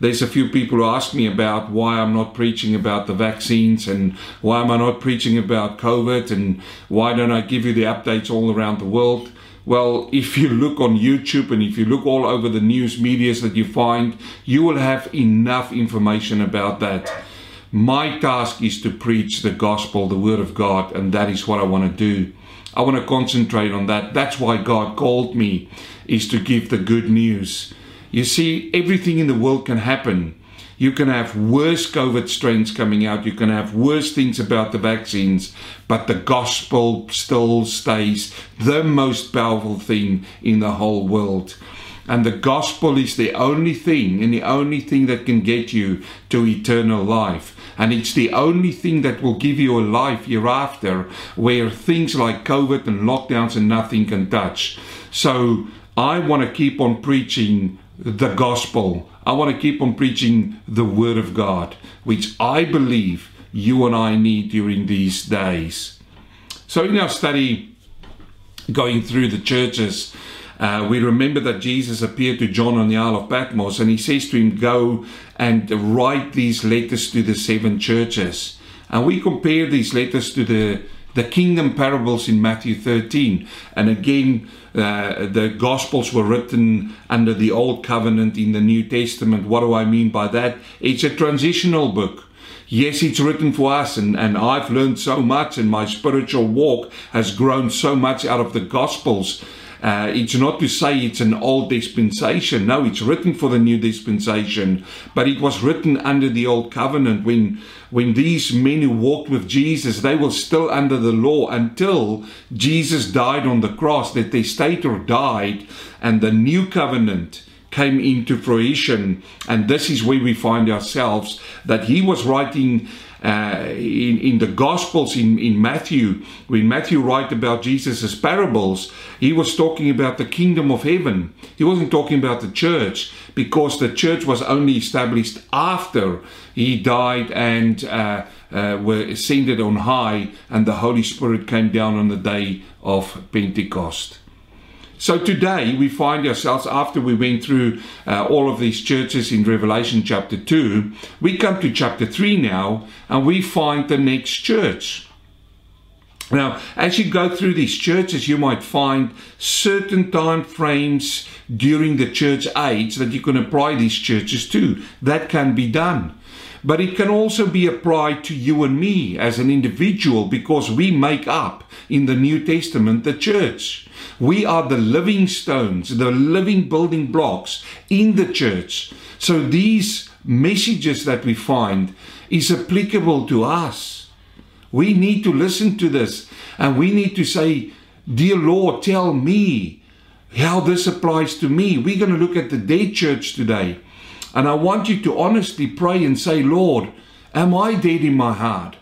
there's a few people who ask me about why I'm not preaching about the vaccines and why am I not preaching about COVID and why don't I give you the updates all around the world. Well, if you look on YouTube and if you look all over the news medias that you find, you will have enough information about that. My task is to preach the gospel, the word of God, and that is what I want to do. I want to concentrate on that. That's why God called me, is to give the good news. You see, everything in the world can happen. You can have worse COVID strains coming out, you can have worse things about the vaccines, but the gospel still stays the most powerful thing in the whole world. And the gospel is the only thing and the only thing that can get you to eternal life. And it's the only thing that will give you a life hereafter where things like COVID and lockdowns and nothing can touch. So I want to keep on preaching the gospel. I want to keep on preaching the word of God, which I believe you and I need during these days. So in our study, going through the churches, uh, we remember that Jesus appeared to John on the Isle of Patmos and he says to him, Go and write these letters to the seven churches. And we compare these letters to the, the kingdom parables in Matthew 13. And again, uh, the Gospels were written under the Old Covenant in the New Testament. What do I mean by that? It's a transitional book. Yes, it's written for us, and, and I've learned so much, and my spiritual walk has grown so much out of the Gospels uh, it's not to say it's an old dispensation. No, it's written for the new dispensation, but it was written under the old covenant when when these men who walked with Jesus, they were still under the law until Jesus died on the cross, that the testator died, and the new covenant came into fruition. And this is where we find ourselves that he was writing uh, in, in the Gospels in, in Matthew, when Matthew wrote about Jesus' parables, he was talking about the kingdom of heaven. He wasn't talking about the church because the church was only established after he died and uh, uh, were ascended on high, and the Holy Spirit came down on the day of Pentecost. So today we find ourselves, after we went through uh, all of these churches in Revelation chapter 2, we come to chapter 3 now and we find the next church. Now, as you go through these churches, you might find certain time frames during the church age that you can apply these churches to. That can be done. But it can also be applied to you and me as an individual because we make up in the New Testament the church. We are the living stones, the living building blocks in the church. So these messages that we find is applicable to us. We need to listen to this and we need to say, Dear Lord, tell me how this applies to me. We're going to look at the day church today. And I want you to honestly pray and say, Lord, am I dead in my heart?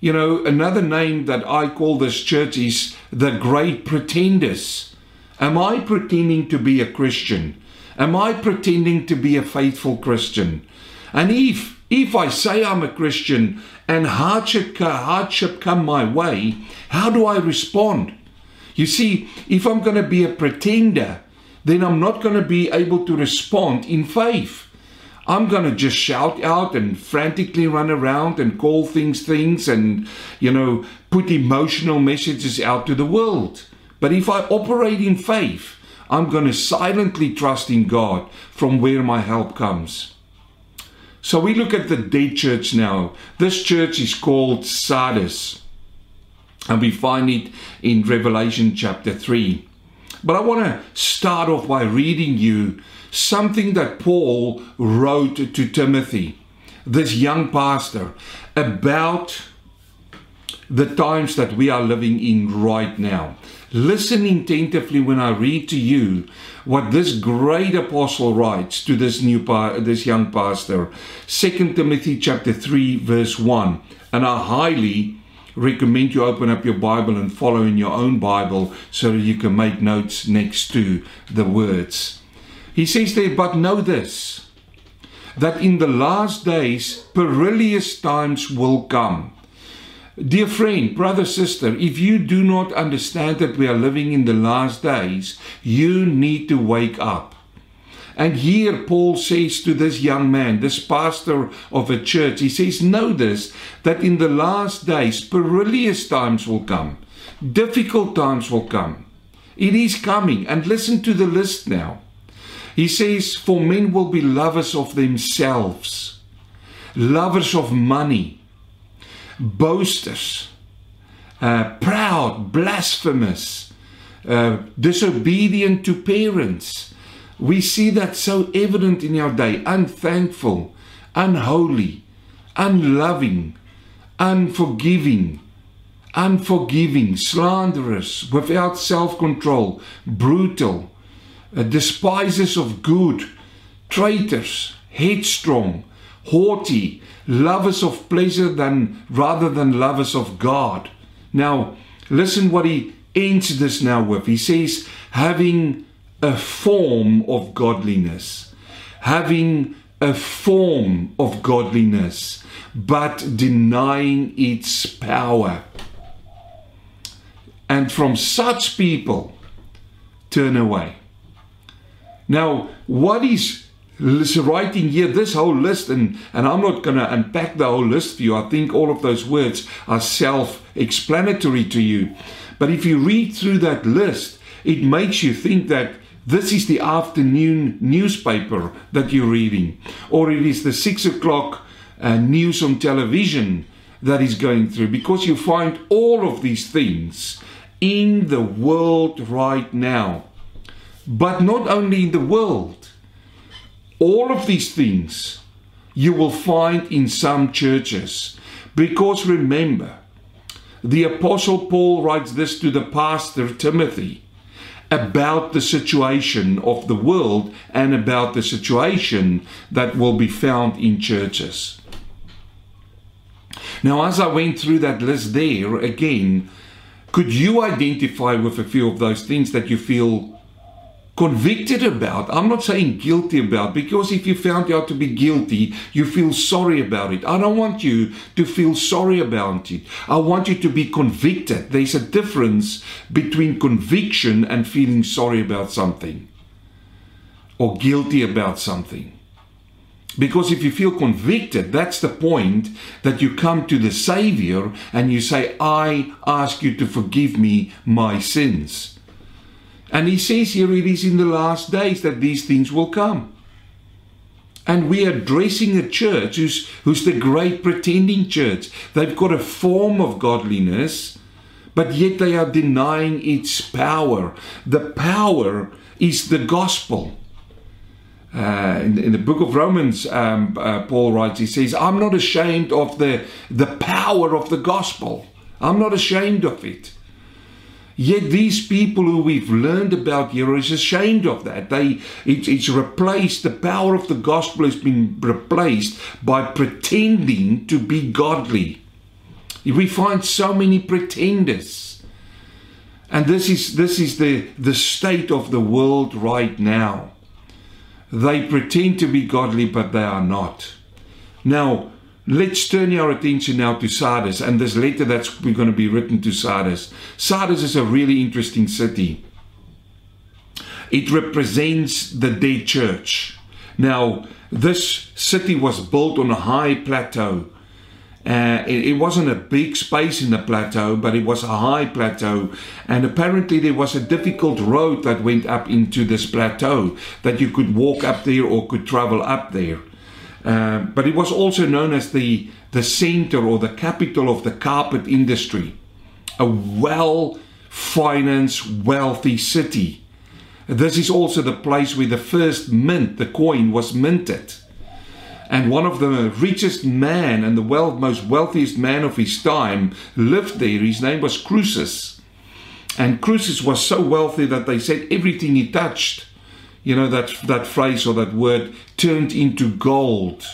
You know, another name that I call this church is the Great Pretenders. Am I pretending to be a Christian? Am I pretending to be a faithful Christian? And if if I say I'm a Christian and hardship, hardship come my way, how do I respond? You see, if I'm going to be a pretender, then I'm not going to be able to respond in faith. I'm going to just shout out and frantically run around and call things things and, you know, put emotional messages out to the world. But if I operate in faith, I'm going to silently trust in God from where my help comes. So we look at the day church now. This church is called Sardis, and we find it in Revelation chapter 3. But I want to start off by reading you something that Paul wrote to Timothy, this young pastor, about the times that we are living in right now. Listen attentively when I read to you what this great apostle writes to this new this young pastor. 2 Timothy chapter 3 verse 1. And I highly recommend you open up your Bible and follow in your own Bible so that you can make notes next to the words. He says there, but know this, that in the last days perilous times will come. Dear friend, brother, sister, if you do not understand that we are living in the last days, you need to wake up. And here Paul says to this young man, this pastor of a church, he says, Know this, that in the last days, perilous times will come, difficult times will come. It is coming. And listen to the list now. He says, For men will be lovers of themselves, lovers of money, boasters, uh, proud, blasphemous, uh, disobedient to parents. We see that so evident in our day unthankful, unholy, unloving, unforgiving, unforgiving, slanderous, without self control, brutal, uh, despisers of good, traitors, headstrong, haughty, lovers of pleasure than rather than lovers of God. Now, listen what he ends this now with. He says, having a form of godliness, having a form of godliness, but denying its power. And from such people, turn away. Now, what is writing here this whole list and and I'm not going to unpack the whole list for you I think all of those words are self-explanatory to you but if you read through that list it makes you think that this is the afternoon newspaper that you're reading or it is the six o'clock uh, news on television that is going through because you find all of these things in the world right now but not only in the world all of these things you will find in some churches. Because remember, the Apostle Paul writes this to the pastor Timothy about the situation of the world and about the situation that will be found in churches. Now, as I went through that list there again, could you identify with a few of those things that you feel convicted about. I'm not saying guilty about because if you found out to be guilty, you feel sorry about it. I don't want you to feel sorry about it. I want you to be convicted. There's a difference between conviction and feeling sorry about something or guilty about something. Because if you feel convicted, that's the point that you come to the Savior and you say, I ask you to forgive me my sins. And he says here it is in the last days that these things will come. And we are addressing a church who's, who's the great pretending church. They've got a form of godliness, but yet they are denying its power. The power is the gospel. Uh, in, in, the book of Romans, um, uh, Paul writes, he says, I'm not ashamed of the, the power of the gospel. I'm not ashamed of it. Yet these people who we've learned about here is ashamed of that. They it's, it's replaced the power of the gospel has been replaced by pretending to be godly. We find so many pretenders. And this is this is the, the state of the world right now. They pretend to be godly, but they are not. Now, Let's turn our attention now to Sardis and this letter that's going to be written to Sardis. Sardis is a really interesting city. It represents the dead church. Now, this city was built on a high plateau. Uh, it, it, wasn't a big space in the plateau, but it was a high plateau. And apparently, there was a difficult road that went up into this plateau that you could walk up there or could travel up there. Uh, but it was also known as the, the center or the capital of the carpet industry, a well financed, wealthy city. This is also the place where the first mint, the coin, was minted. And one of the richest man and the wealth, most wealthiest man of his time lived there. His name was Croesus. And Croesus was so wealthy that they said everything he touched you know, that, that phrase or that word turned into gold.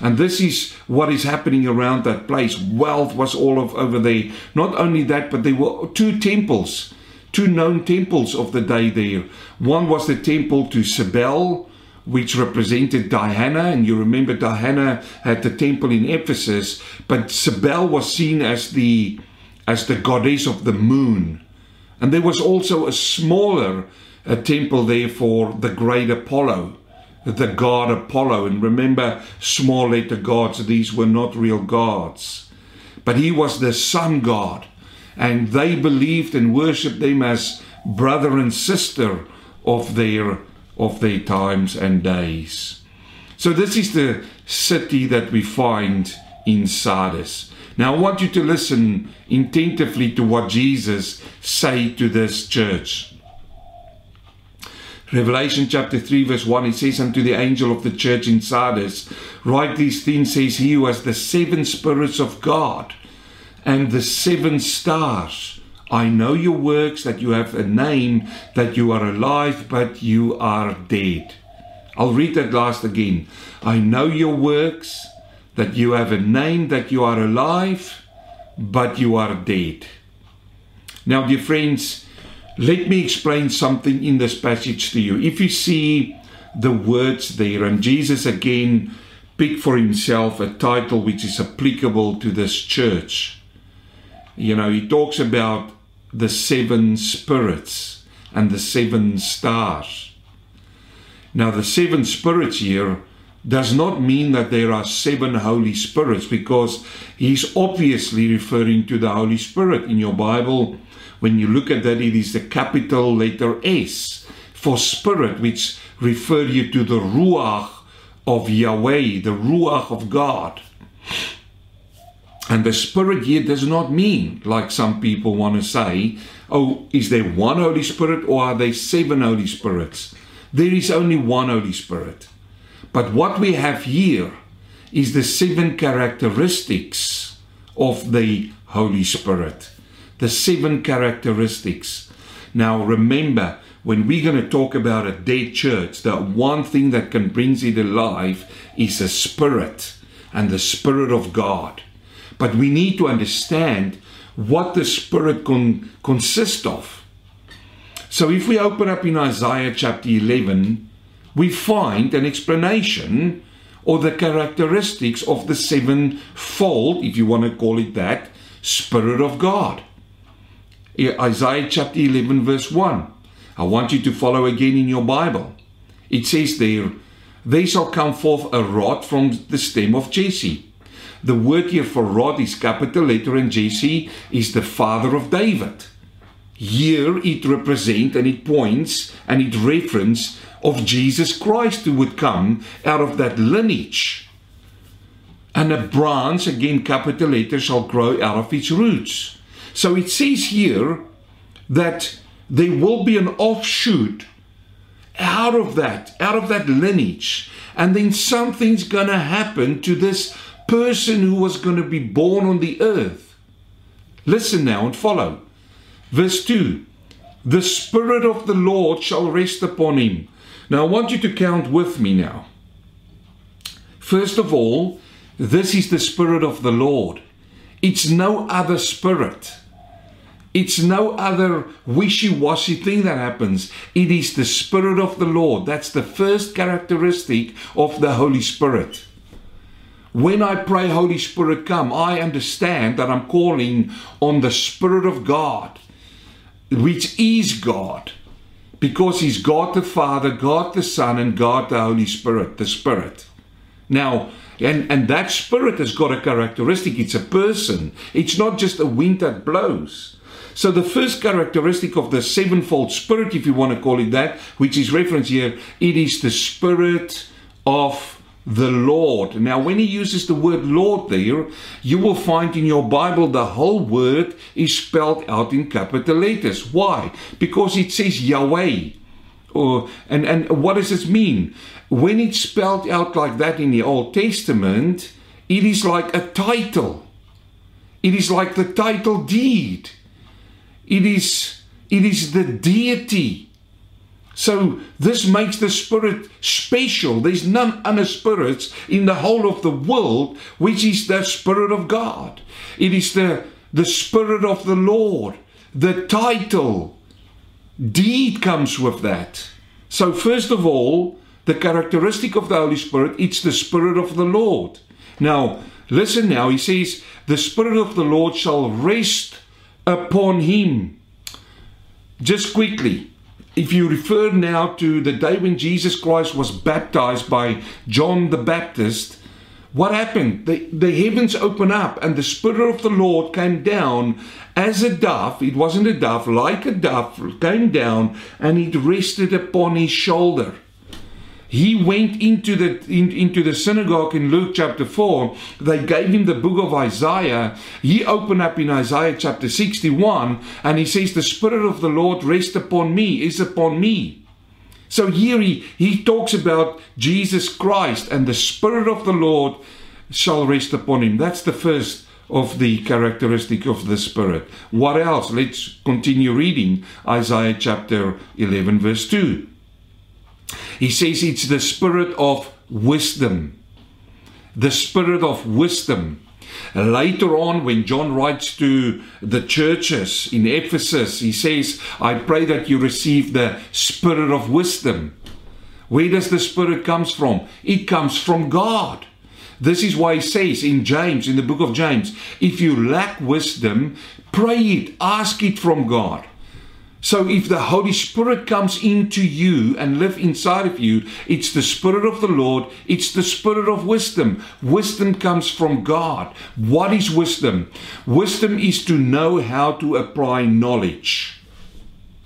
And this is what is happening around that place. Wealth was all of, over there. Not only that, but there were two temples, two known temples of the day there. One was the temple to Cybele, which represented Diana, and you remember Diana had the temple in Ephesus, but Cybele was seen as the as the goddess of the moon. And there was also a smaller a temple there for the great Apollo, the god Apollo. And remember, small letter gods, these were not real gods. But he was the sun god. And they believed and worshipped them as brother and sister of their of their times and days. So this is the city that we find in Sardis. Now I want you to listen attentively to what Jesus say to this church. Revelation chapter 3 verse 1 it says unto the angel of the church in Sardis write these things says he who has the seven spirits of God and the seven stars. I know your works that you have a name that you are alive but you are dead. I'll read that last again. I know your works that you have a name that you are alive but you are dead. Now dear friends let me explain something in this passage to you. If you see the words there, and Jesus again picked for himself a title which is applicable to this church. You know, he talks about the seven spirits and the seven stars. Now, the seven spirits here does not mean that there are seven Holy Spirits because he's obviously referring to the Holy Spirit in your Bible when you look at that, it is the capital letter S for spirit, which refer you to the Ruach of Yahweh, the Ruach of God. And the Spirit here does not mean, like some people want to say, oh, is there one Holy Spirit or are there seven Holy Spirits? There is only one Holy Spirit. But what we have here is the seven characteristics of the Holy Spirit the seven characteristics. Now, remember, when we're going to talk about a dead church, the one thing that can bring it alive is a spirit and the spirit of God. But we need to understand what the spirit can consist of. So if we open up in Isaiah chapter 11, we find an explanation or the characteristics of the sevenfold, if you want to call it that, Spirit of God. Isaiah chapter 11, verse 1. I want you to follow again in your Bible. It says there, There shall come forth a rod from the stem of Jesse. The word here for rod is capital letter, and Jesse is the father of David. Here it represents and it points and it reference of Jesus Christ who would come out of that lineage. And a branch, again capital letter, shall grow out of its roots. So it says here that there will be an offshoot out of that, out of that lineage. And then something's going to happen to this person who was going to be born on the earth. Listen now and follow. Verse 2 The Spirit of the Lord shall rest upon him. Now I want you to count with me now. First of all, this is the Spirit of the Lord. It's no other spirit. It's no other wishy washy thing that happens. It is the Spirit of the Lord. That's the first characteristic of the Holy Spirit. When I pray, Holy Spirit, come, I understand that I'm calling on the Spirit of God, which is God, because He's God the Father, God the Son, and God the Holy Spirit, the Spirit. Now, and, and that Spirit has got a characteristic. It's a person, it's not just a wind that blows. So the first characteristic of the sevenfold spirit, if you want to call it that, which is referenced here, it is the spirit of the Lord. Now, when he uses the word Lord there, you will find in your Bible the whole word is spelled out in capital letters. Why? Because it says Yahweh. Or, and, and what does this mean? When it's spelled out like that in the Old Testament, it is like a title. It is like the title deed. It is, it is the deity. So this makes the spirit special. There's none other spirits in the whole of the world which is the spirit of God. It is the, the spirit of the Lord. The title, deed comes with that. So first of all, the characteristic of the Holy Spirit, it's the spirit of the Lord. Now, listen now, he says, the spirit of the Lord shall rest upon him. Just quickly, if you refer now to the day when Jesus Christ was baptized by John the Baptist, what happened? The, the heavens opened up and the Spirit of the Lord came down as a dove. It wasn't a dove, like a dove, came down and it rested upon his shoulder. He went into the in, into the synagogue in Luke chapter 4. They gave him the book of Isaiah. He opened up in Isaiah chapter 61 and he says, The Spirit of the Lord rest upon me, is upon me. So here he, he talks about Jesus Christ and the Spirit of the Lord shall rest upon him. That's the first of the characteristic of the Spirit. What else? Let's continue reading Isaiah chapter 11, verse 2. He says it's the spirit of wisdom. The spirit of wisdom. Later on, when John writes to the churches in Ephesus, he says, I pray that you receive the spirit of wisdom. Where does the spirit comes from? It comes from God. This is why he says in James, in the book of James, if you lack wisdom, pray it, ask it from God. So if the Holy Spirit comes into you and live inside of you, it's the Spirit of the Lord, it's the Spirit of wisdom. Wisdom comes from God. What is wisdom? Wisdom is to know how to apply knowledge.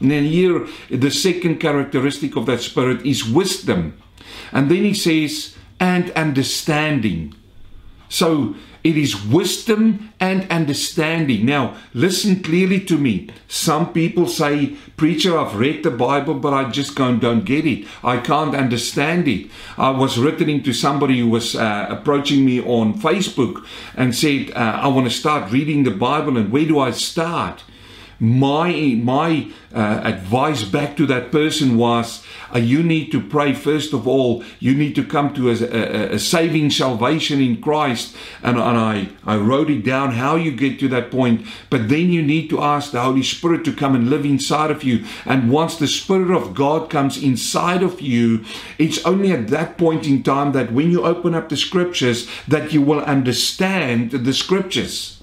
And then here, the second characteristic of that Spirit is wisdom. And then he says, and understanding. So it is wisdom and understanding. Now, listen clearly to me. Some people say, Preacher, I've read the Bible, but I just don't, don't get it. I can't understand it. I was writing to somebody who was uh, approaching me on Facebook and said, uh, I want to start reading the Bible, and where do I start? My my uh, advice back to that person was uh, you need to pray first of all. You need to come to a, a, a saving salvation in christ. And, and I, I wrote it down how you get to that point. But then you need to ask the holy spirit to come and live inside of you. And once the spirit of god comes inside of you it's only at that point in time that when you open up the scriptures that you will understand the scriptures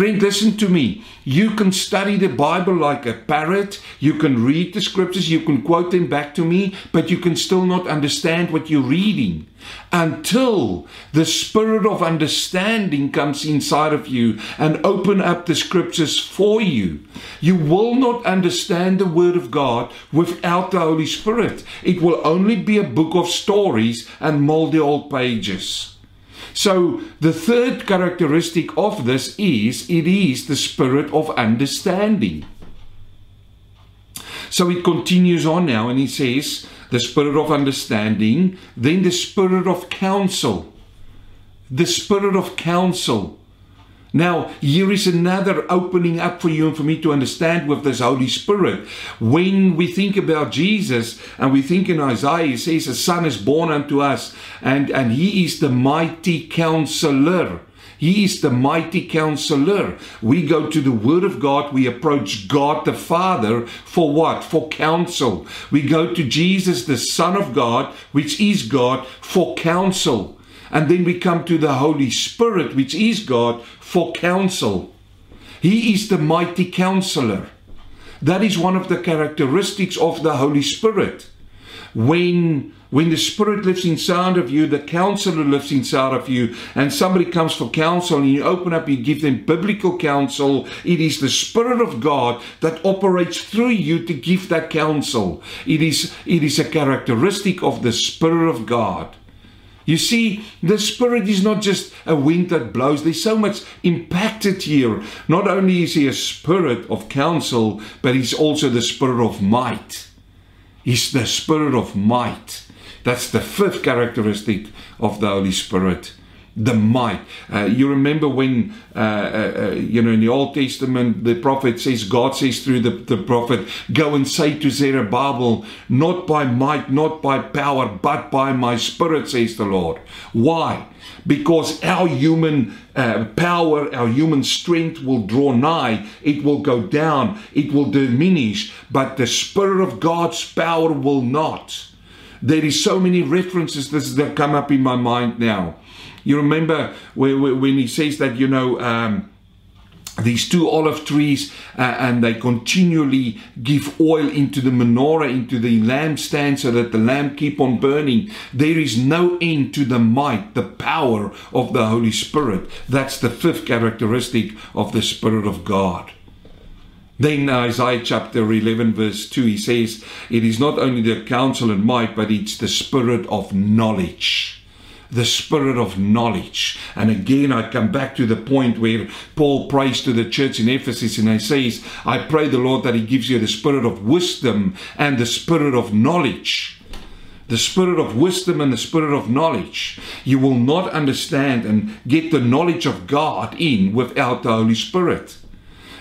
Friend, listen to me. You can study the Bible like a parrot. You can read the scriptures. You can quote them back to me, but you can still not understand what you're reading until the spirit of understanding comes inside of you and open up the scriptures for you. You will not understand the word of God without the Holy Spirit. It will only be a book of stories and moldy old pages. So, the third characteristic of this is it is the spirit of understanding. So it continues on now and he says, the spirit of understanding, then the spirit of counsel. The spirit of counsel. Now, here is another opening up for you and for me to understand with this Holy Spirit. When we think about Jesus and we think in Isaiah, he says, A son is born unto us, and, and he is the mighty counselor. He is the mighty counselor. We go to the Word of God. We approach God the Father for what? For counsel. We go to Jesus, the Son of God, which is God, for counsel. And then we come to the Holy Spirit, which is God, for counsel. He is the mighty counselor. That is one of the characteristics of the Holy Spirit. When, when the Spirit lives inside of you, the counselor lives inside of you, and somebody comes for counsel and you open up, you give them biblical counsel, it is the Spirit of God that operates through you to give that counsel. It is, it is a characteristic of the Spirit of God. You see, the Spirit is not just a wind that blows. There's so much impacted here. Not only is He a Spirit of counsel, but He's also the Spirit of might. He's the Spirit of might. That's the fifth characteristic of the Holy Spirit the might. Uh, you remember when, uh, uh, uh, you know, in the Old Testament, the prophet says, God says through the, the prophet, go and say to Zerubbabel, not by might, not by power, but by my spirit, says the Lord. Why? Because our human uh, power, our human strength will draw nigh, it will go down, it will diminish, but the Spirit of God's power will not. There is so many references that come up in my mind now. You remember when he says that, you know, um, these two olive trees uh, and they continually give oil into the menorah into the lampstand so that the lamp keep on burning. There is no end to the might the power of the holy spirit. That's the fifth characteristic of the spirit of god. Then Isaiah chapter 11 verse 2 he says it is not only the counsel and might but it's the spirit of knowledge the spirit of knowledge. And again, I come back to the point where Paul prays to the church in Ephesus and he says, I pray the Lord that he gives you the spirit of wisdom and the spirit of knowledge the spirit of wisdom and the spirit of knowledge. You will not understand and get the knowledge of God in without the Holy Spirit.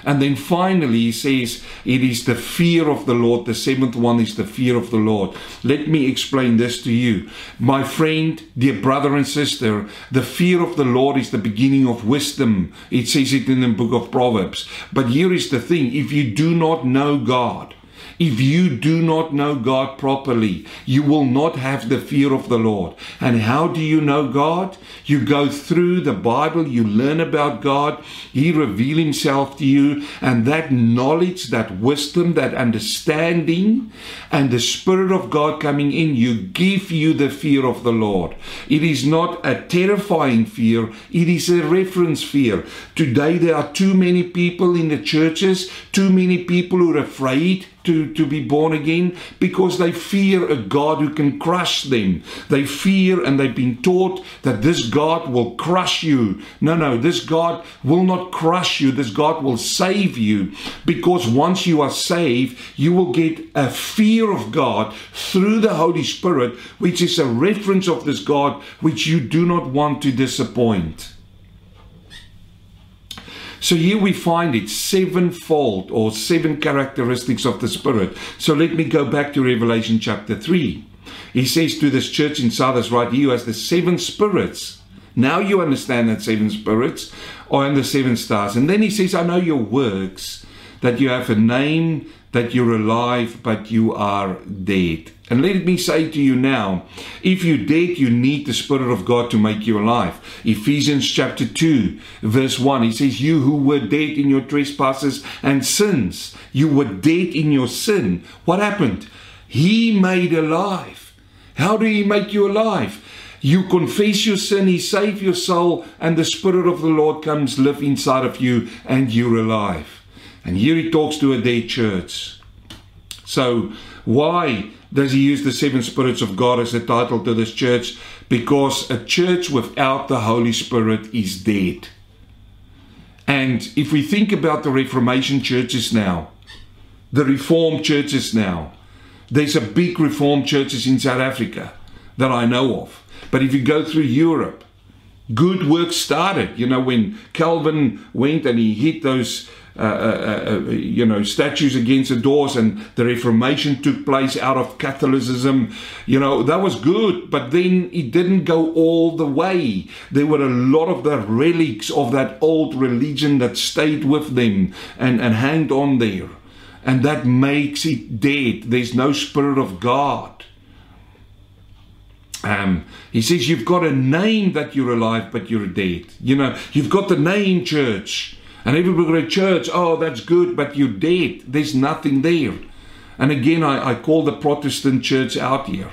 And then finally, he says, it is the fear of the Lord. The seventh one is the fear of the Lord. Let me explain this to you. My friend, dear brother and sister, the fear of the Lord is the beginning of wisdom. It says it in the book of Proverbs. But here is the thing if you do not know God, if you do not know God properly, you will not have the fear of the Lord. And how do you know God? You go through the Bible, you learn about God, He reveals Himself to you, and that knowledge, that wisdom, that understanding, and the Spirit of God coming in you give you the fear of the Lord. It is not a terrifying fear, it is a reference fear. Today there are too many people in the churches, too many people who are afraid to, to be born again because they fear a God who can crush them. They fear and they've been taught that this God will crush you. No, no, this God will not crush you. This God will save you because once you are saved, you will get a fear of God through the Holy Spirit, which is a reference of this God which you do not want to disappoint. So here we find it sevenfold or seven characteristics of the Spirit. So let me go back to Revelation chapter 3. He says to this church in Sardis, right, you has the seven spirits. Now you understand that seven spirits are in the seven stars. And then he says, I know your works, that you have a name, that you're alive, but you are dead. And let me say to you now, if you're dead, you need the Spirit of God to make you alive. Ephesians chapter 2, verse 1, he says, You who were dead in your trespasses and sins, you were dead in your sin. What happened? He made alive. How do he make you alive? You confess your sin, He saves your soul, and the Spirit of the Lord comes live inside of you, and you're alive. And here He talks to a dead church. So, why does he use the seven spirits of God as a title to this church? Because a church without the Holy Spirit is dead. And if we think about the Reformation churches now, the Reformed churches now, there's a big Reformed churches in South Africa that I know of. But if you go through Europe, good work started. You know, when Calvin went and he hit those uh, uh, uh, you know, statues against the doors, and the Reformation took place out of Catholicism. You know, that was good, but then it didn't go all the way. There were a lot of the relics of that old religion that stayed with them and, and hanged on there. And that makes it dead. There's no Spirit of God. Um, he says, You've got a name that you're alive, but you're dead. You know, you've got the name church. And everybody go to church, oh, that's good, but you're dead. There's nothing there. And again, I, I call the Protestant church out here.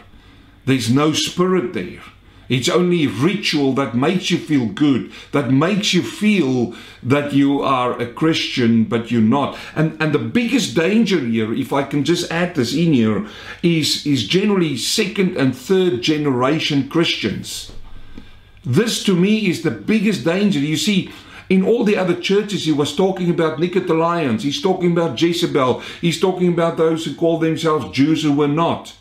There's no spirit there. It's only ritual that makes you feel good, that makes you feel that you are a Christian, but you're not. And, and the biggest danger here, if I can just add this in here, is, is generally second and third generation Christians. This to me is the biggest danger. You see, in all the other churches, he was talking about Nicolaitans, he's talking about Jezebel, he's talking about those who call themselves Jews who were not.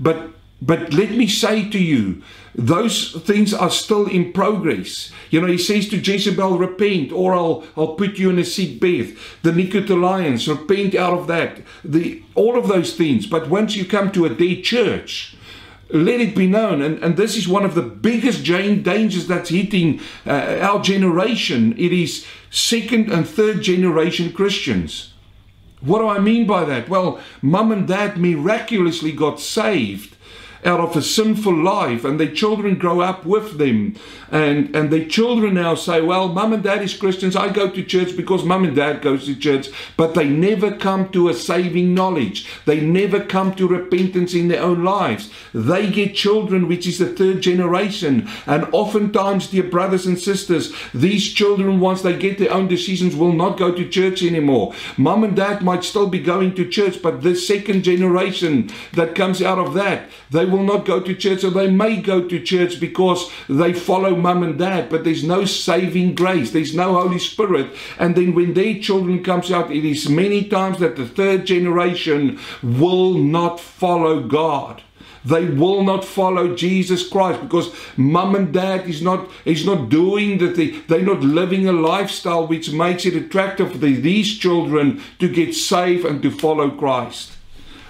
But but let me say to you, those things are still in progress. You know, he says to Jezebel, repent, or I'll I'll put you in a sick bed. The Nicolaitans, repent out of that. The all of those things. But once you come to a dead church, let it be known, and, and this is one of the biggest dangers that's hitting uh, our generation. It is second and third generation Christians. What do I mean by that? Well, mum and dad miraculously got saved out of a sinful life and their children grow up with them. And and their children now say well mum and dad is christians. I go to church because mum and dad goes to church. But they never come to a saving knowledge. They never come to repentance in their own lives. They get children which is the third generation. And oftentimes dear brothers and sisters these children once they get their own decisions will not go to church anymore. Mum and dad might still be going to church but the second generation that comes out of that they will not go to church or they may go to church because they follow mum and dad, but there's no saving grace. There's no Holy Spirit. And then when their children comes out, it is many times that the third generation will not follow God. They will not follow Jesus Christ because mum and dad is not is not doing the thing. They're not living a lifestyle which makes it attractive for these children to get saved and to follow Christ.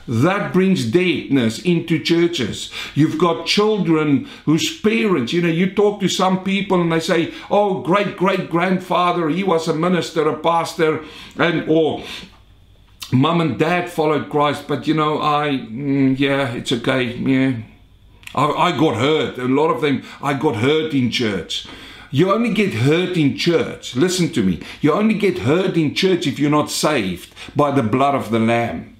That brings deadness into churches. You've got children whose parents, you know, you talk to some people and they say, oh, great great grandfather, he was a minister, a pastor, and or mum and dad followed Christ, but you know, I, mm, yeah, it's okay, yeah. I, I got hurt. A lot of them, I got hurt in church. You only get hurt in church. Listen to me. You only get hurt in church if you're not saved by the blood of the Lamb.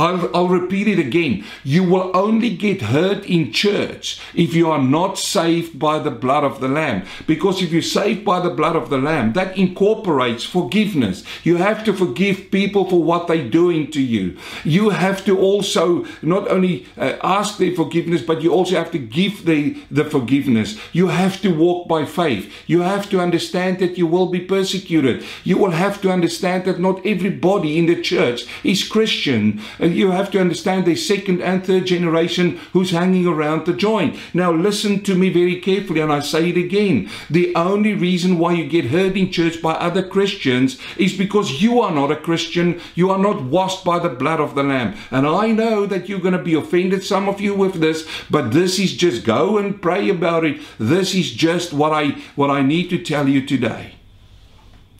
I'll, I'll, repeat it again. You will only get hurt in church if you are not saved by the blood of the Lamb. Because if you're saved by the blood of the Lamb, that incorporates forgiveness. You have to forgive people for what they're doing to you. You have to also not only uh, ask their forgiveness, but you also have to give the, the forgiveness. You have to walk by faith. You have to understand that you will be persecuted. You will have to understand that not everybody in the church is Christian. Uh, you have to understand there's second and third generation who's hanging around to join. Now, listen to me very carefully, and I say it again. The only reason why you get hurt in church by other Christians is because you are not a Christian. You are not washed by the blood of the Lamb. And I know that you're going to be offended, some of you, with this, but this is just go and pray about it. This is just what I what I need to tell you today.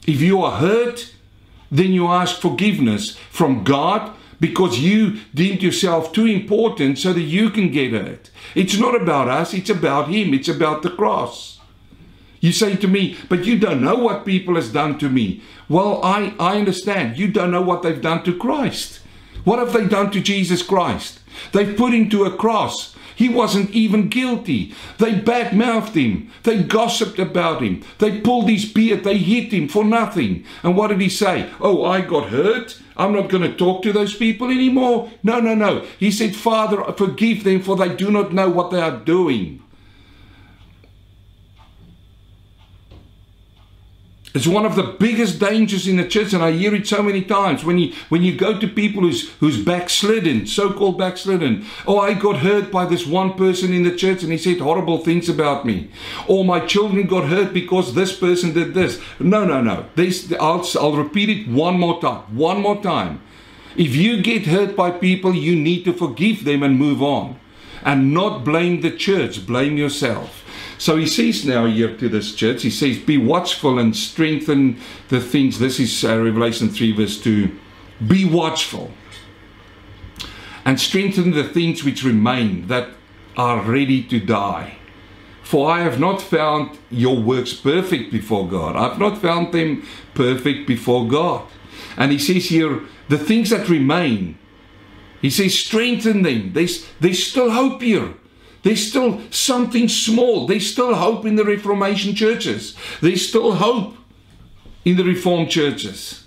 If you are hurt, then you ask forgiveness from God because you deemed yourself too important so that you can get it. It's not about us, it's about Him, it's about the cross. You say to me, but you don't know what people has done to me. Well, I, I understand. You don't know what they've done to Christ. What have they done to Jesus Christ? They've put him to a cross. He wasn't even guilty. They badmouthed him. They gossiped about him. They pulled his beard. They hit him for nothing. And what did he say? Oh, I got hurt. I'm not going to talk to those people anymore. No, no, no. He said, Father, forgive them for they do not know what they are doing. It's one of the biggest dangers in the church, and I hear it so many times when you when you go to people who's who's backslidden, so-called backslidden. Oh, I got hurt by this one person in the church, and he said horrible things about me. Or my children got hurt because this person did this. No, no, no. This I'll I'll repeat it one more time. One more time. If you get hurt by people, you need to forgive them and move on, and not blame the church. Blame yourself. So he says now here to this church, he says, Be watchful and strengthen the things. This is uh, Revelation 3, verse 2. Be watchful and strengthen the things which remain that are ready to die. For I have not found your works perfect before God. I've not found them perfect before God. And he says here, the things that remain, he says, strengthen them. There's, there's still hope here. There's still something small. There's still hope in the Reformation churches. There's still hope in the Reformed churches.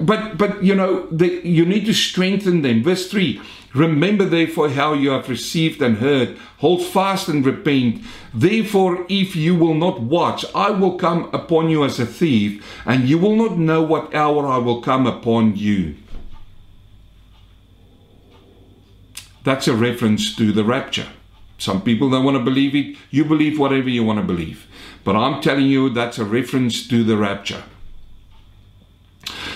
But, but you know, the, you need to strengthen them. Verse 3 Remember therefore how you have received and heard, hold fast and repent. Therefore, if you will not watch, I will come upon you as a thief, and you will not know what hour I will come upon you. That's a reference to the rapture. Some people don't want to believe it. You believe whatever you want to believe. But I'm telling you that's a reference to the rapture.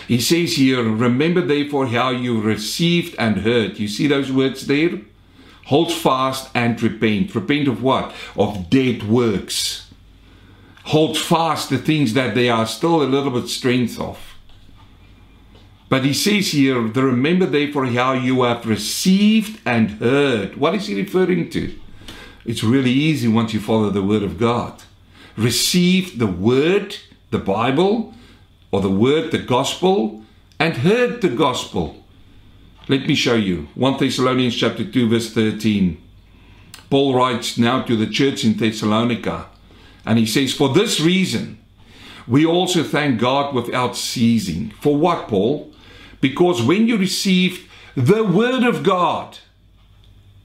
He says here, Remember therefore how you received and heard. You see those words there? Hold fast and repent. Repent of what? Of dead works. Hold fast the things that they are still a little bit strength of. But he says here, the remember therefore how you have received and heard. What is he referring to? It's really easy once you follow the word of God. Receive the word, the Bible, or the word, the gospel, and heard the gospel. Let me show you. 1 Thessalonians chapter 2, verse 13. Paul writes now to the church in Thessalonica, and he says, For this reason, we also thank God without ceasing. For what, Paul? Because when you received the word of God,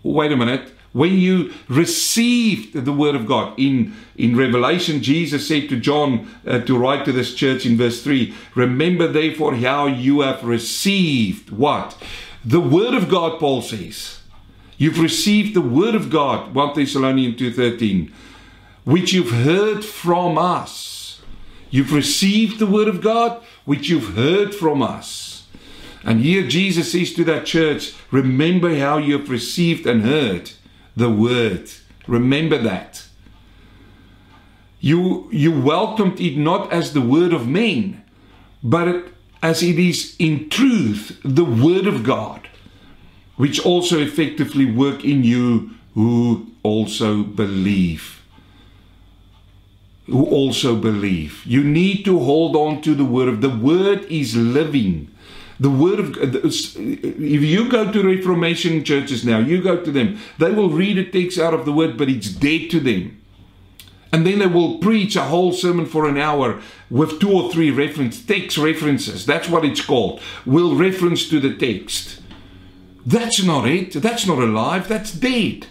wait a minute, when you received the word of God. In, in Revelation, Jesus said to John uh, to write to this church in verse 3 Remember therefore how you have received what? The word of God, Paul says. You've received the word of God, 1 Thessalonians 2.13, which you've heard from us. You've received the word of God, which you've heard from us. And here Jesus says to that church, remember how you have received and heard the word. Remember that. You, you welcomed it not as the word of men, but as it is in truth the word of God, which also effectively work in you who also believe. Who also believe. You need to hold on to the word the word is living. The word of if you go to Reformation churches now, you go to them, they will read a text out of the word, but it's dead to them. And then they will preach a whole sermon for an hour with two or three reference text references. That's what it's called. Will reference to the text. That's not it. That's not alive. That's dead.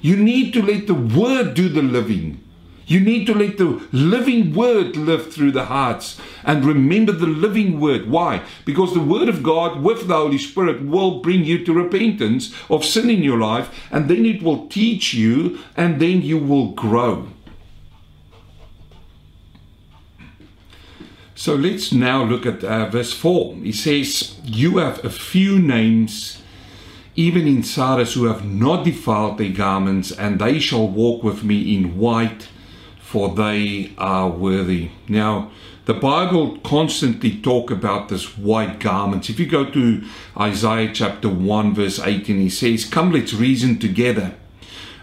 You need to let the word do the living. You need to let the living word live through the hearts and remember the living word. Why? Because the word of God with the Holy Spirit will bring you to repentance of sin in your life and then it will teach you and then you will grow. So let's now look at uh, verse 4. He says, You have a few names, even in Sardis, who have not defiled their garments, and they shall walk with me in white for they are worthy. Now, the Bible constantly talk about this white garments. If you go to Isaiah chapter 1 verse 18, he says, Come let's reason together.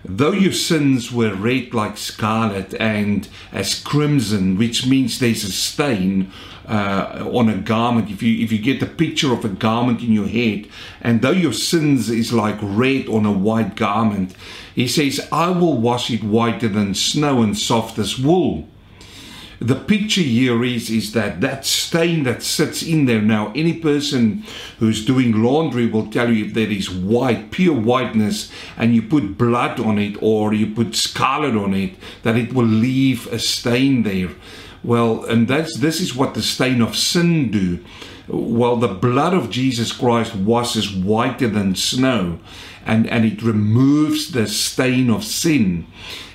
Though your sins were red like scarlet and as crimson, which means there's a stain uh, on a garment. If you if you get the picture of a garment in your head, and though your sins is like red on a white garment, he says, I will wash it whiter than snow and soft as wool. The picture here is, is that that stain that sits in there now, any person who's doing laundry will tell you if there is white, pure whiteness, and you put blood on it or you put scarlet on it, that it will leave a stain there. Well, and that's this is what the stain of sin do. Well, the blood of Jesus Christ washes whiter than snow and, and it removes the stain of sin.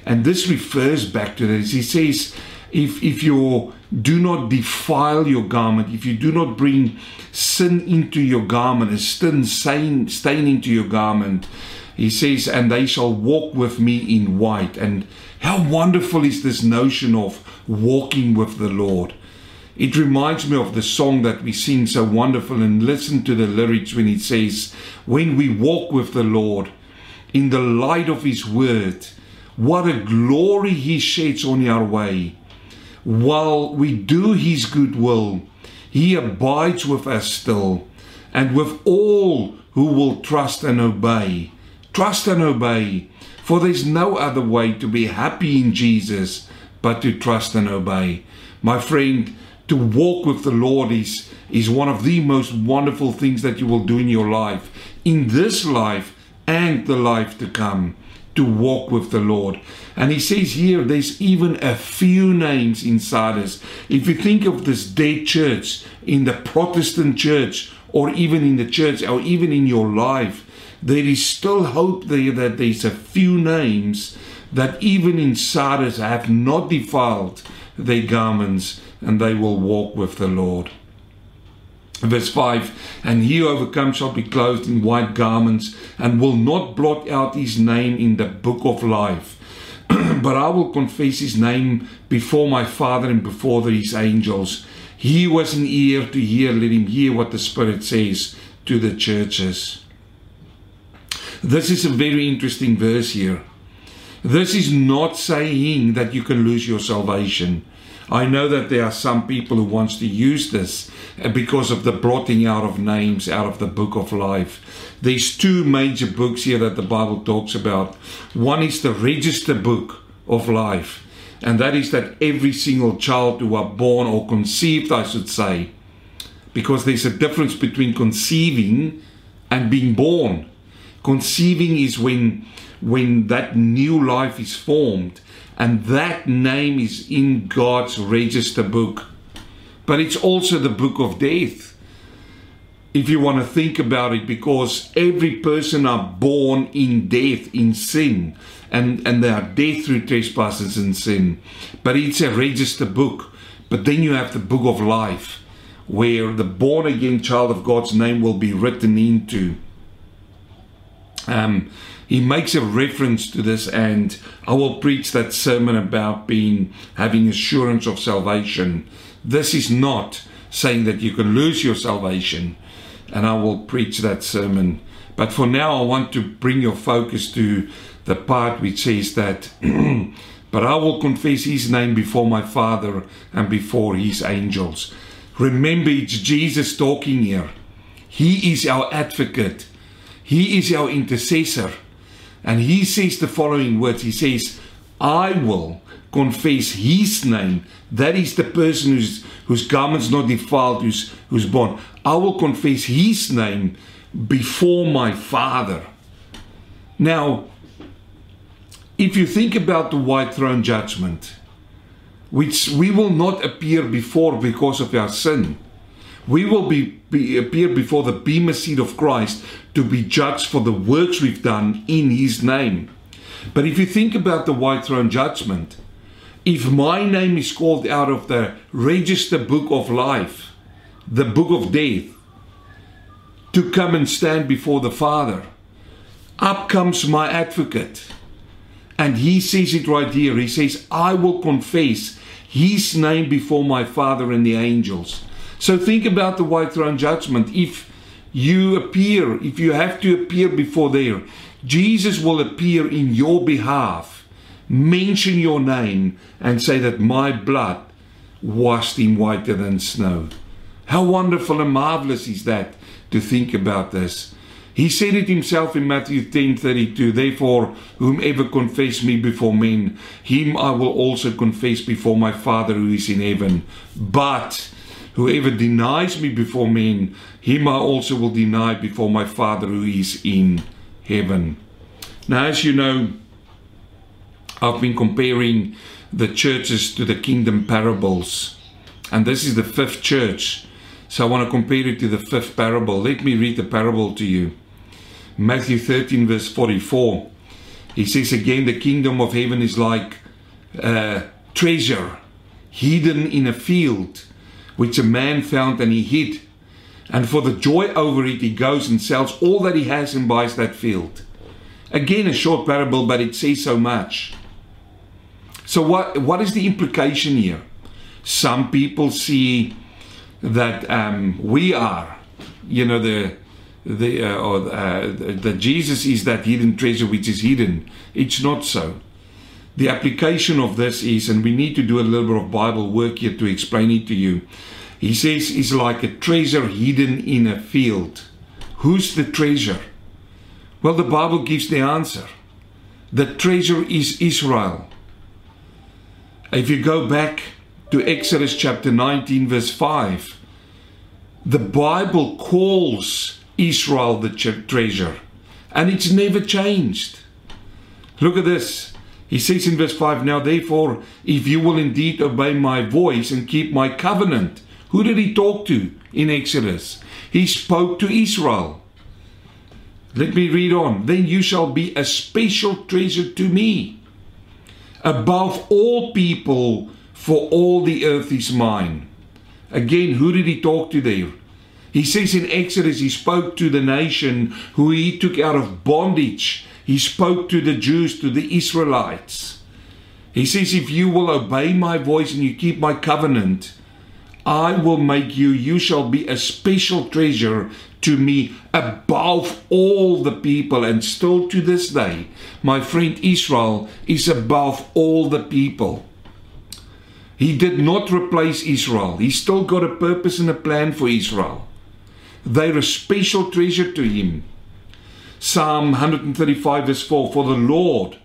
And this refers back to this. He says, if, if you do not defile your garment, if you do not bring sin into your garment, a sin stain, stain into your garment, he says, and they shall walk with me in white. And how wonderful is this notion of walking with the Lord? It reminds me of the song that we sing so wonderful and listen to the lyrics when it says, When we walk with the Lord in the light of His word, what a glory He sheds on our way. While we do His good will, He abides with us still, and with all who will trust and obey. Trust and obey, for there's no other way to be happy in Jesus but to trust and obey. My friend, to walk with the Lord is, is one of the most wonderful things that you will do in your life, in this life and the life to come, to walk with the Lord. And he says here, there's even a few names in Sardis. If you think of this dead church in the Protestant church, or even in the church, or even in your life, there is still hope there that there's a few names that even in Sardis have not defiled their garments and they will walk with the Lord. Verse 5 And he who overcomes shall be clothed in white garments and will not blot out his name in the book of life. but I will confess his name before my Father and before his angels. He was an ear to hear, let him hear what the Spirit says to the churches. This is a very interesting verse here. This is not saying that you can lose your salvation. I know that there are some people who wants to use this uh, because of the blotting out of names out of the book of life. There's two major books here that the Bible talks about. One is the register book of life, and that is that every single child who are born or conceived, I should say, because there's a difference between conceiving and being born. Conceiving is when when that new life is formed and that name is in God's register book. But it's also the book of death. If you want to think about it, because every person are born in death, in sin, and, and they are dead through trespasses and sin. But it's a register book. But then you have the book of life, where the born again child of God's name will be written into. Um, he makes a reference to this, and I will preach that sermon about being having assurance of salvation. This is not saying that you can lose your salvation, and I will preach that sermon. But for now, I want to bring your focus to the part which says that, but I will confess his name before my Father and before his angels. Remember, it's Jesus talking here. He is our advocate, he is our intercessor. And he says the following words He says, I will confess his name. That is the person whose, whose garment's not defiled, who's, who's born. I will confess his name before my Father. Now, if you think about the white throne judgment, which we will not appear before because of our sin, we will be, be, appear before the bema seat of Christ to be judged for the works we've done in His name. But if you think about the white throne judgment, if my name is called out of the register book of life, the book of death, to come and stand before the Father, up comes my advocate. And he says it right here. He says, I will confess his name before my Father and the angels. So think about the white throne judgment. If you appear, if you have to appear before there, Jesus will appear in your behalf, mention your name, and say that my blood washed him whiter than snow. How wonderful and marvelous is that to think about this. He said it himself in Matthew 10:32, therefore whomever confess me before men, him I will also confess before my Father who is in heaven. But Whoever denies me before men, him I also will deny before my Father who is in heaven. Now, as you know, I've been comparing the churches to the kingdom parables, and this is the fifth church. So I want to compare it to the fifth parable. Let me read the parable to you. Matthew 13, verse 44. He says again, The kingdom of heaven is like a treasure hidden in a field which a man found and he hid. And for the joy over it, he goes and sells all that he has and buys that field. Again, a short parable, but it says so much. So, what, what is the implication here? Some people see that um, we are, you know, the the uh, or uh, that Jesus is that hidden treasure which is hidden. It's not so. The application of this is, and we need to do a little bit of Bible work here to explain it to you. He says it's like a treasure hidden in a field. Who's the treasure? Well, the Bible gives the answer. The treasure is Israel. If you go back to Exodus chapter 19, verse 5, the Bible calls Israel the treasure, and it's never changed. Look at this. He says in verse 5 Now therefore, if you will indeed obey my voice and keep my covenant, who did he talk to in Exodus? He spoke to Israel. Let me read on. Then you shall be a special treasure to me, above all people, for all the earth is mine. Again, who did he talk to there? He says in Exodus, he spoke to the nation who he took out of bondage he spoke to the Jews, to the Israelites. He says, If you will obey my voice and you keep my covenant, I will make you, you shall be a special treasure to me above all the people. And still to this day, my friend Israel is above all the people. He did not replace Israel. He still got a purpose and a plan for Israel. They're a special treasure to him. Psalm 135, verse 4 For the Lord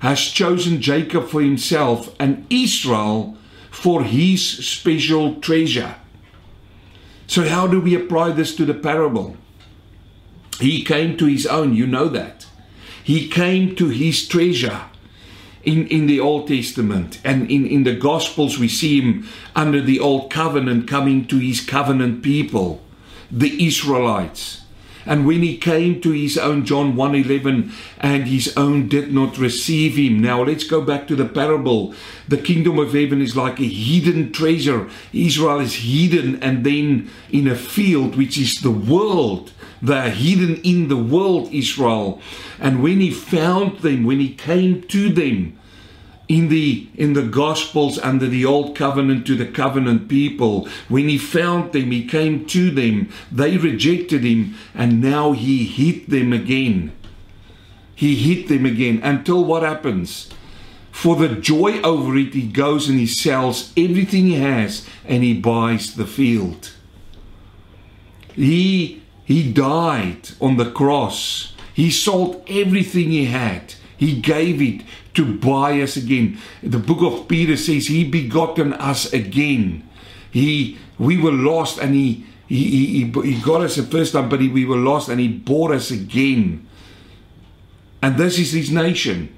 has chosen Jacob for himself and Israel for his special treasure. So, how do we apply this to the parable? He came to his own, you know that. He came to his treasure in, in the Old Testament and in, in the Gospels, we see him under the Old Covenant coming to his covenant people, the Israelites. And when he came to his own, John 1:11, and his own did not receive him. Now let's go back to the parable. The kingdom of heaven is like a hidden treasure. Israel is hidden, and then in a field, which is the world, they are hidden in the world, Israel. And when he found them, when he came to them, in the in the gospels under the old covenant to the covenant people. When he found them he came to them. They rejected him and now he hit them again. He hit them again until what happens? For the joy over it he goes and he sells everything he has and he buys the field. He he died on the cross. He sold everything he had he gave it to buy us again. The book of Peter says he begotten us again. He we were lost and he he, he, he got us the first time, but he, we were lost and he bought us again. And this is his nation.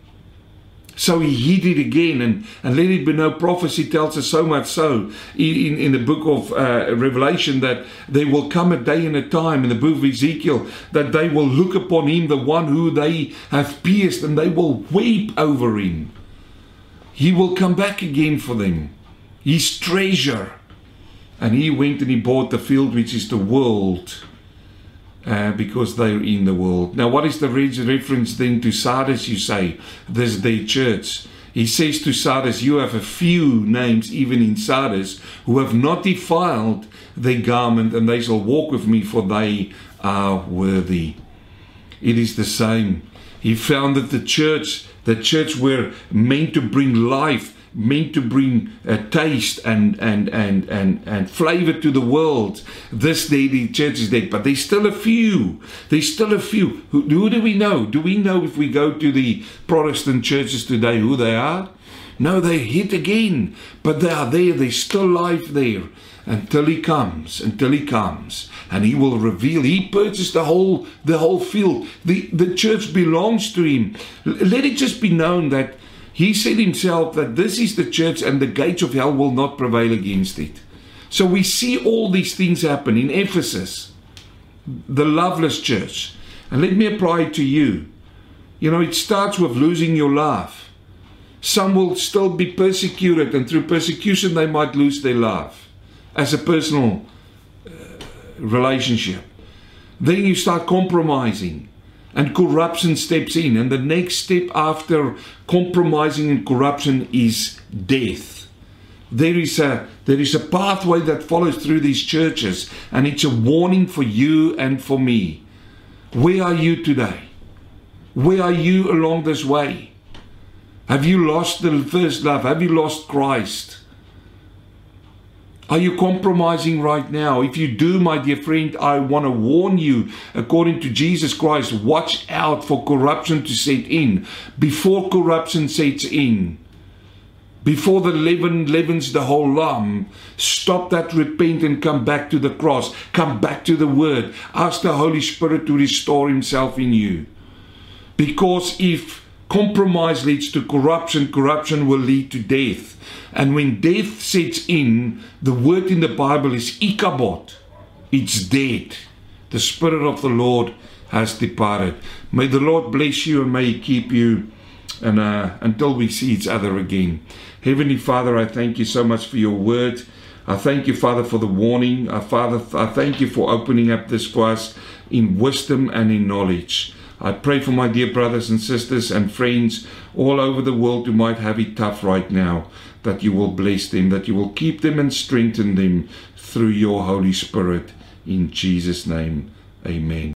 So he hid it again, and, and let it be no prophecy tells us so much so in, in the book of uh, Revelation that there will come a day and a time in the book of Ezekiel that they will look upon him, the one who they have pierced, and they will weep over him. He will come back again for them, his treasure. And he went and he bought the field, which is the world uh, because they're in the world. Now, what is the reference then to Sardis, you say? This their church. He says to Sardis, You have a few names, even in Sardis, who have not defiled their garment, and they shall walk with me, for they are worthy. It is the same. He found that the church, the church were meant to bring life meant to bring a taste and and and and and flavor to the world. This day the church is dead, but there's still a few. There's still a few. Who, who do we know? Do we know if we go to the Protestant churches today who they are? No, they're hit again, but they are there. There's still life there until he comes. Until he comes, and he will reveal. He purchased the whole the whole field. The the church belongs to him. Let it just be known that he said himself that this is the church and the gates of hell will not prevail against it. So we see all these things happen in Ephesus, the loveless church. And let me apply it to you. You know, it starts with losing your love. Some will still be persecuted, and through persecution, they might lose their love as a personal uh, relationship. Then you start compromising and corruption steps in. And the next step after compromising and corruption is death. There is a there is a pathway that follows through these churches, and it's a warning for you and for me. Where are you today? Where are you along this way? Have you lost the first love? Have you lost Christ? Are you compromising right now? If you do, my dear friend, I want to warn you, according to Jesus Christ, watch out for corruption to set in. Before corruption sets in, before the leaven leavens the whole lump, stop that, repent, and come back to the cross. Come back to the Word. Ask the Holy Spirit to restore Himself in you. Because if compromise leads to corruption, corruption will lead to death. And when death sets in, the word in the Bible is Ichabod. It's dead. The Spirit of the Lord has departed. May the Lord bless you and may He keep you and uh, until we see each other again. Heavenly Father, I thank you so much for your word. I thank you, Father, for the warning. Uh, Father, I thank you for opening up this for us in wisdom and in knowledge. I pray for my dear brothers and sisters and friends all over the world who might have it tough right now, that you will bless them, that you will keep them and strengthen them through your Holy Spirit. In Jesus' name, amen.